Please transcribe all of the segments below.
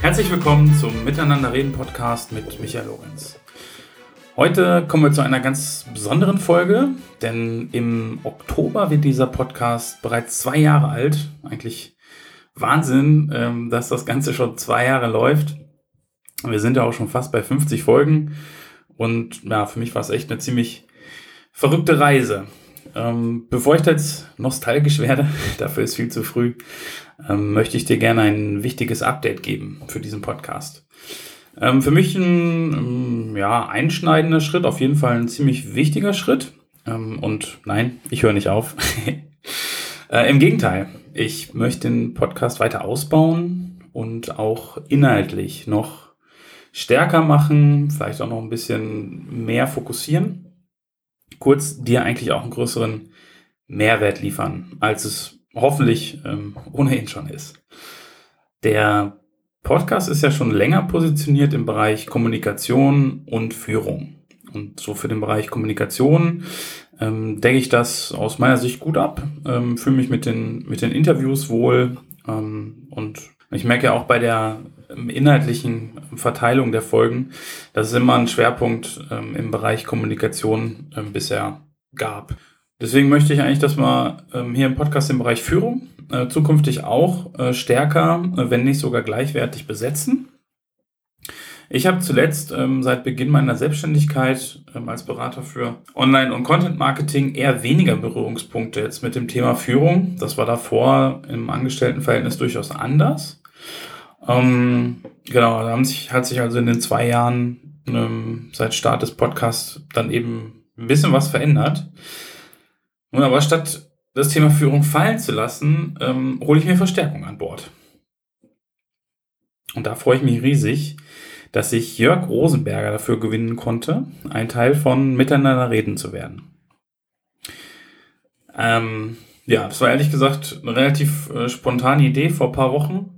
Herzlich willkommen zum Miteinander reden Podcast mit Michael Lorenz. Heute kommen wir zu einer ganz besonderen Folge, denn im Oktober wird dieser Podcast bereits zwei Jahre alt. Eigentlich Wahnsinn, ähm, dass das Ganze schon zwei Jahre läuft. Wir sind ja auch schon fast bei 50 Folgen und ja, für mich war es echt eine ziemlich verrückte Reise. Ähm, bevor ich da jetzt nostalgisch werde, dafür ist viel zu früh, ähm, möchte ich dir gerne ein wichtiges Update geben für diesen Podcast. Ähm, für mich ein ähm, ja, einschneidender Schritt, auf jeden Fall ein ziemlich wichtiger Schritt. Ähm, und nein, ich höre nicht auf. äh, Im Gegenteil, ich möchte den Podcast weiter ausbauen und auch inhaltlich noch stärker machen, vielleicht auch noch ein bisschen mehr fokussieren kurz dir eigentlich auch einen größeren Mehrwert liefern, als es hoffentlich ähm, ohnehin schon ist. Der Podcast ist ja schon länger positioniert im Bereich Kommunikation und Führung. Und so für den Bereich Kommunikation ähm, decke ich das aus meiner Sicht gut ab, ähm, fühle mich mit den, mit den Interviews wohl ähm, und ich merke ja auch bei der inhaltlichen Verteilung der Folgen, dass es immer einen Schwerpunkt ähm, im Bereich Kommunikation ähm, bisher gab. Deswegen möchte ich eigentlich, dass wir ähm, hier im Podcast im Bereich Führung äh, zukünftig auch äh, stärker, äh, wenn nicht sogar gleichwertig besetzen. Ich habe zuletzt ähm, seit Beginn meiner Selbstständigkeit ähm, als Berater für Online- und Content-Marketing eher weniger Berührungspunkte jetzt mit dem Thema Führung. Das war davor im Angestelltenverhältnis durchaus anders. Ähm, genau, da haben sich, hat sich also in den zwei Jahren ähm, seit Start des Podcasts dann eben ein bisschen was verändert. Nun, aber statt das Thema Führung fallen zu lassen, ähm, hole ich mir Verstärkung an Bord. Und da freue ich mich riesig, dass ich Jörg Rosenberger dafür gewinnen konnte, ein Teil von Miteinander reden zu werden. Ähm, ja, das war ehrlich gesagt eine relativ äh, spontane Idee vor ein paar Wochen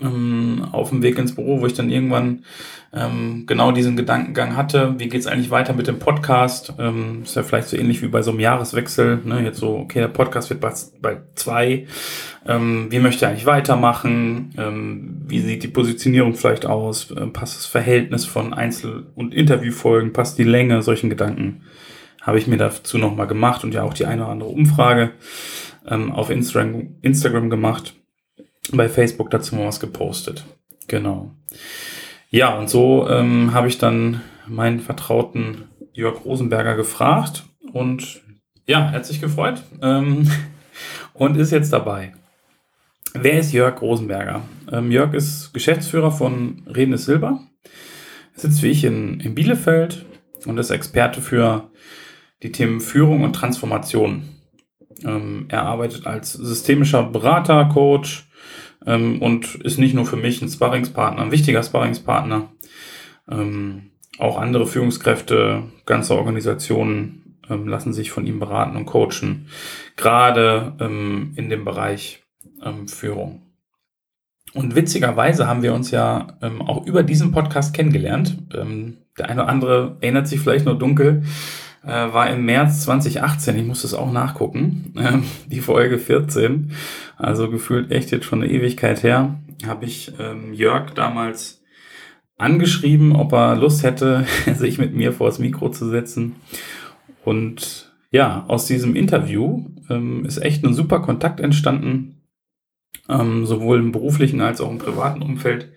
ähm, auf dem Weg ins Büro, wo ich dann irgendwann ähm, genau diesen Gedankengang hatte, wie geht's eigentlich weiter mit dem Podcast? Ähm, ist ja vielleicht so ähnlich wie bei so einem Jahreswechsel, ne? jetzt so, okay, der Podcast wird bei, bei zwei, ähm, wie möchte er eigentlich weitermachen, ähm, wie sieht die Positionierung vielleicht aus, ähm, passt das Verhältnis von Einzel- und Interviewfolgen, passt die Länge, solchen Gedanken habe ich mir dazu nochmal gemacht und ja auch die eine oder andere Umfrage ähm, auf Instagram, Instagram gemacht bei Facebook dazu mal was gepostet. Genau. Ja, und so ähm, habe ich dann meinen Vertrauten Jörg Rosenberger gefragt und ja, er hat sich gefreut ähm, und ist jetzt dabei. Wer ist Jörg Rosenberger? Ähm, Jörg ist Geschäftsführer von Reden Silber, er sitzt wie ich in, in Bielefeld und ist Experte für die Themen Führung und Transformation. Ähm, er arbeitet als systemischer Berater, Coach, ähm, und ist nicht nur für mich ein Sparringspartner, ein wichtiger Sparringspartner. Ähm, auch andere Führungskräfte, ganze Organisationen ähm, lassen sich von ihm beraten und coachen, gerade ähm, in dem Bereich ähm, Führung. Und witzigerweise haben wir uns ja ähm, auch über diesen Podcast kennengelernt. der eine oder andere erinnert sich vielleicht nur dunkel äh, war im März 2018, ich muss das auch nachgucken, äh, die Folge 14, also gefühlt echt jetzt schon eine Ewigkeit her, habe ich ähm, Jörg damals angeschrieben, ob er Lust hätte, sich mit mir vors Mikro zu setzen. Und ja, aus diesem Interview ähm, ist echt ein super Kontakt entstanden, ähm, sowohl im beruflichen als auch im privaten Umfeld.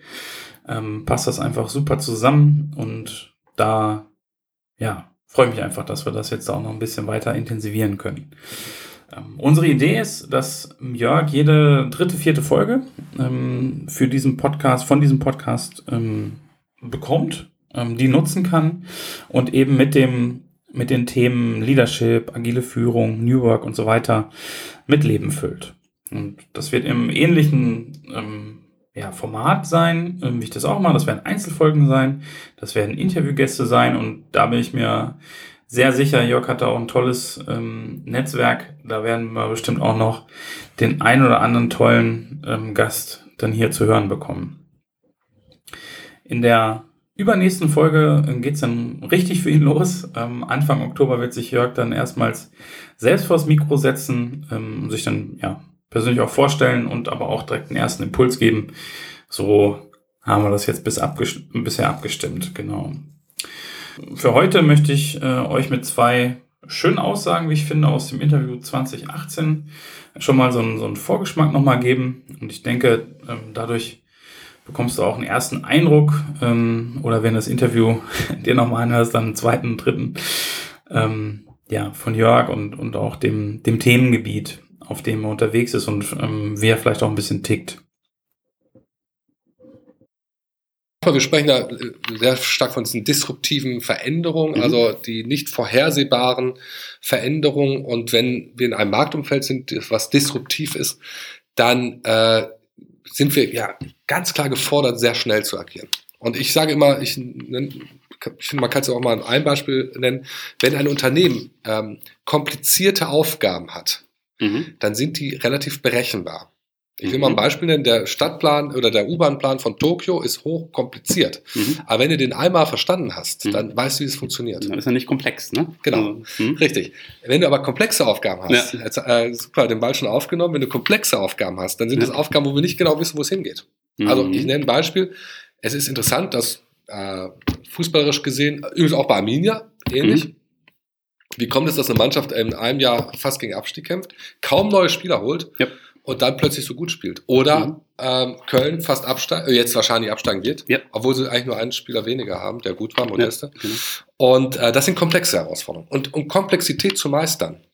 Ähm, passt das einfach super zusammen und da ja, freue mich einfach, dass wir das jetzt auch noch ein bisschen weiter intensivieren können. Ähm, unsere Idee ist, dass Jörg jede dritte, vierte Folge ähm, für diesen Podcast, von diesem Podcast ähm, bekommt, ähm, die nutzen kann und eben mit dem mit den Themen Leadership, agile Führung, New Work und so weiter mit Leben füllt. Und das wird im ähnlichen ähm, ja, Format sein, ähm, wie ich das auch mache. Das werden Einzelfolgen sein, das werden Interviewgäste sein und da bin ich mir sehr sicher, Jörg hat da auch ein tolles ähm, Netzwerk. Da werden wir bestimmt auch noch den ein oder anderen tollen ähm, Gast dann hier zu hören bekommen. In der übernächsten Folge äh, geht's dann richtig für ihn los. Ähm, Anfang Oktober wird sich Jörg dann erstmals selbst vors Mikro setzen, ähm, sich dann ja persönlich auch vorstellen und aber auch direkt einen ersten Impuls geben. So haben wir das jetzt bis abgest bisher abgestimmt, genau. Für heute möchte ich äh, euch mit zwei schönen Aussagen, wie ich finde, aus dem Interview 2018 schon mal so einen, so einen Vorgeschmack nochmal geben. Und ich denke, ähm, dadurch bekommst du auch einen ersten Eindruck ähm, oder wenn das Interview dir nochmal anhörst, dann einen zweiten, dritten, ähm, ja, von Jörg und, und auch dem, dem Themengebiet, auf dem er unterwegs ist und ähm, wie er vielleicht auch ein bisschen tickt. Wir sprechen da äh, sehr stark von diesen disruptiven Veränderungen, mhm. also die nicht vorhersehbaren Veränderungen. Und wenn wir in einem Marktumfeld sind, was disruptiv ist, dann äh, sind wir ja ganz klar gefordert, sehr schnell zu agieren. Und ich sage immer, ich, ich finde, man kann es auch mal ein Beispiel nennen, wenn ein Unternehmen ähm, komplizierte Aufgaben hat, mhm. dann sind die relativ berechenbar. Ich will mal ein mhm. Beispiel nennen, der Stadtplan oder der U-Bahn-Plan von Tokio ist hoch kompliziert. Mhm. Aber wenn du den einmal verstanden hast, mhm. dann weißt du, wie es funktioniert. Dann ist er nicht komplex, ne? Genau, also, mhm. richtig. Wenn du aber komplexe Aufgaben hast, ja. jetzt, äh, super, den Ball schon aufgenommen, wenn du komplexe Aufgaben hast, dann sind ja. das Aufgaben, wo wir nicht genau wissen, wo es hingeht. Also mhm. ich nenne ein Beispiel. Es ist interessant, dass äh, fußballerisch gesehen, übrigens auch bei Arminia ähnlich, mhm. Wie kommt es, dass eine Mannschaft in einem Jahr fast gegen Abstieg kämpft, kaum neue Spieler holt ja und dann plötzlich so gut spielt. Oder mhm. ähm, Köln fast absteigen, äh, jetzt wahrscheinlich absteigen wird, ja. obwohl sie eigentlich nur einen Spieler weniger haben, der gut war, Modeste. Ja, genau. Und äh, das sind komplexe Herausforderungen. Und um Komplexität zu meistern,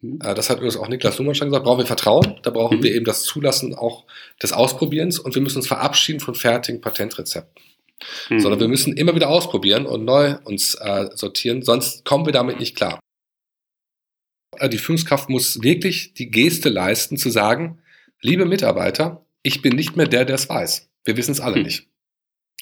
mhm. äh, das hat übrigens auch Niklas Luhmann schon gesagt, brauchen wir Vertrauen, da brauchen mhm. wir eben das Zulassen auch des Ausprobierens und wir müssen uns verabschieden von fertigen Patentrezepten. Mhm. Sondern wir müssen immer wieder ausprobieren und neu uns äh, sortieren, sonst kommen wir damit nicht klar. Äh, die Führungskraft muss wirklich die Geste leisten, zu sagen, liebe Mitarbeiter, ich bin nicht mehr der, der es weiß. Wir wissen es alle hm. nicht.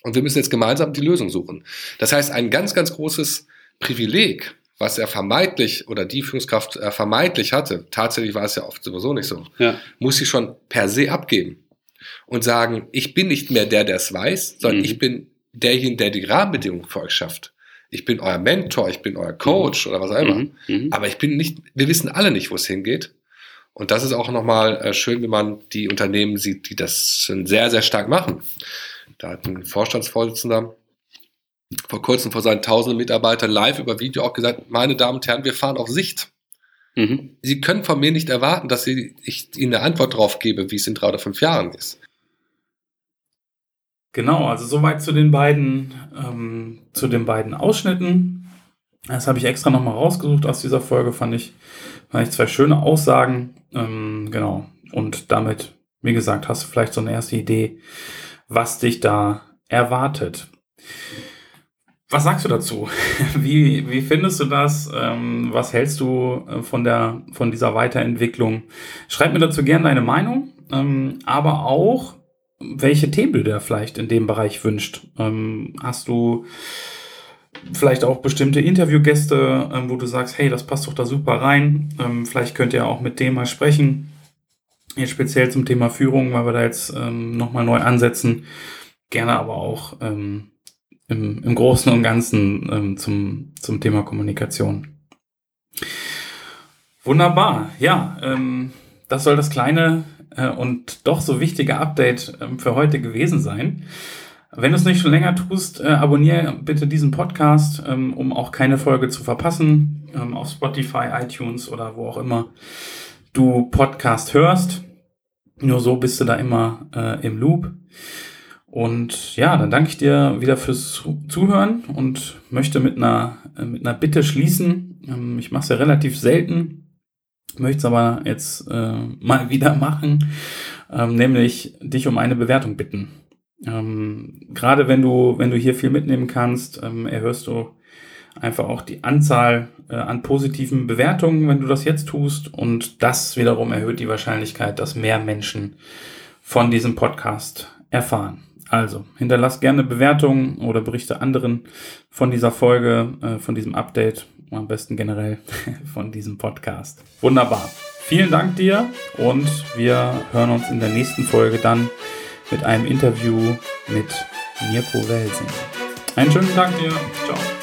Und wir müssen jetzt gemeinsam die Lösung suchen. Das heißt, ein ganz, ganz großes Privileg, was er vermeintlich oder die Führungskraft äh, vermeintlich hatte, tatsächlich war es ja oft sowieso nicht so, ja. muss sie schon per se abgeben und sagen, ich bin nicht mehr der, der es weiß, sondern mhm. ich bin derjenige, der die Rahmenbedingungen für euch schafft ich bin euer Mentor, ich bin euer Coach mhm. oder was auch immer. Mhm. mhm. Aber ich bin nicht, wir wissen alle nicht, wo es hingeht. Und das ist auch nochmal äh, schön, wenn man die Unternehmen sieht, die das schon sehr, sehr stark machen. Da hat ein Vorstandsvorsitzender vor kurzem vor seinen tausenden Mitarbeitern live über Video auch gesagt, meine Damen und Herren, wir fahren auf Sicht. Mhm. Sie können von mir nicht erwarten, dass ich Ihnen eine Antwort darauf gebe, wie es in drei oder fünf Jahren ist. Genau, also soweit zu den beiden, ähm, zu den beiden Ausschnitten. Das habe ich extra nochmal rausgesucht aus dieser Folge, fand ich, fand ich zwei schöne Aussagen. Ähm, genau. Und damit, wie gesagt, hast du vielleicht so eine erste Idee, was dich da erwartet. Was sagst du dazu? Wie, wie findest du das? Ähm, was hältst du äh, von, der, von dieser Weiterentwicklung? Schreib mir dazu gerne deine Meinung, ähm, aber auch, welche Themen du dir vielleicht in dem Bereich wünscht. Ähm, hast du vielleicht auch bestimmte Interviewgäste, wo du sagst, hey, das passt doch da super rein. Vielleicht könnt ihr auch mit dem mal sprechen. Jetzt speziell zum Thema Führung, weil wir da jetzt ähm, nochmal neu ansetzen. Gerne aber auch ähm, im, im Großen und Ganzen ähm, zum, zum Thema Kommunikation. Wunderbar, ja, ähm, das soll das kleine äh, und doch so wichtige Update äh, für heute gewesen sein. Wenn du es nicht schon länger tust, äh, abonniere bitte diesen Podcast, ähm, um auch keine Folge zu verpassen, ähm, auf Spotify, iTunes oder wo auch immer du Podcast hörst. Nur so bist du da immer äh, im Loop. Und ja, dann danke ich dir wieder fürs Zuhören und möchte mit einer, äh, mit einer Bitte schließen. Ähm, ich mache es ja relativ selten, möchte es aber jetzt äh, mal wieder machen, ähm, nämlich dich um eine Bewertung bitten. Ähm, Gerade wenn du, wenn du hier viel mitnehmen kannst, ähm, erhöhst du einfach auch die Anzahl äh, an positiven Bewertungen, wenn du das jetzt tust. Und das wiederum erhöht die Wahrscheinlichkeit, dass mehr Menschen von diesem Podcast erfahren. Also, hinterlass gerne Bewertungen oder berichte anderen von dieser Folge, äh, von diesem Update am besten generell von diesem Podcast. Wunderbar. Vielen Dank dir und wir hören uns in der nächsten Folge dann mit einem Interview mit Mirko Welsing. Einen schönen Tag dir. Ciao.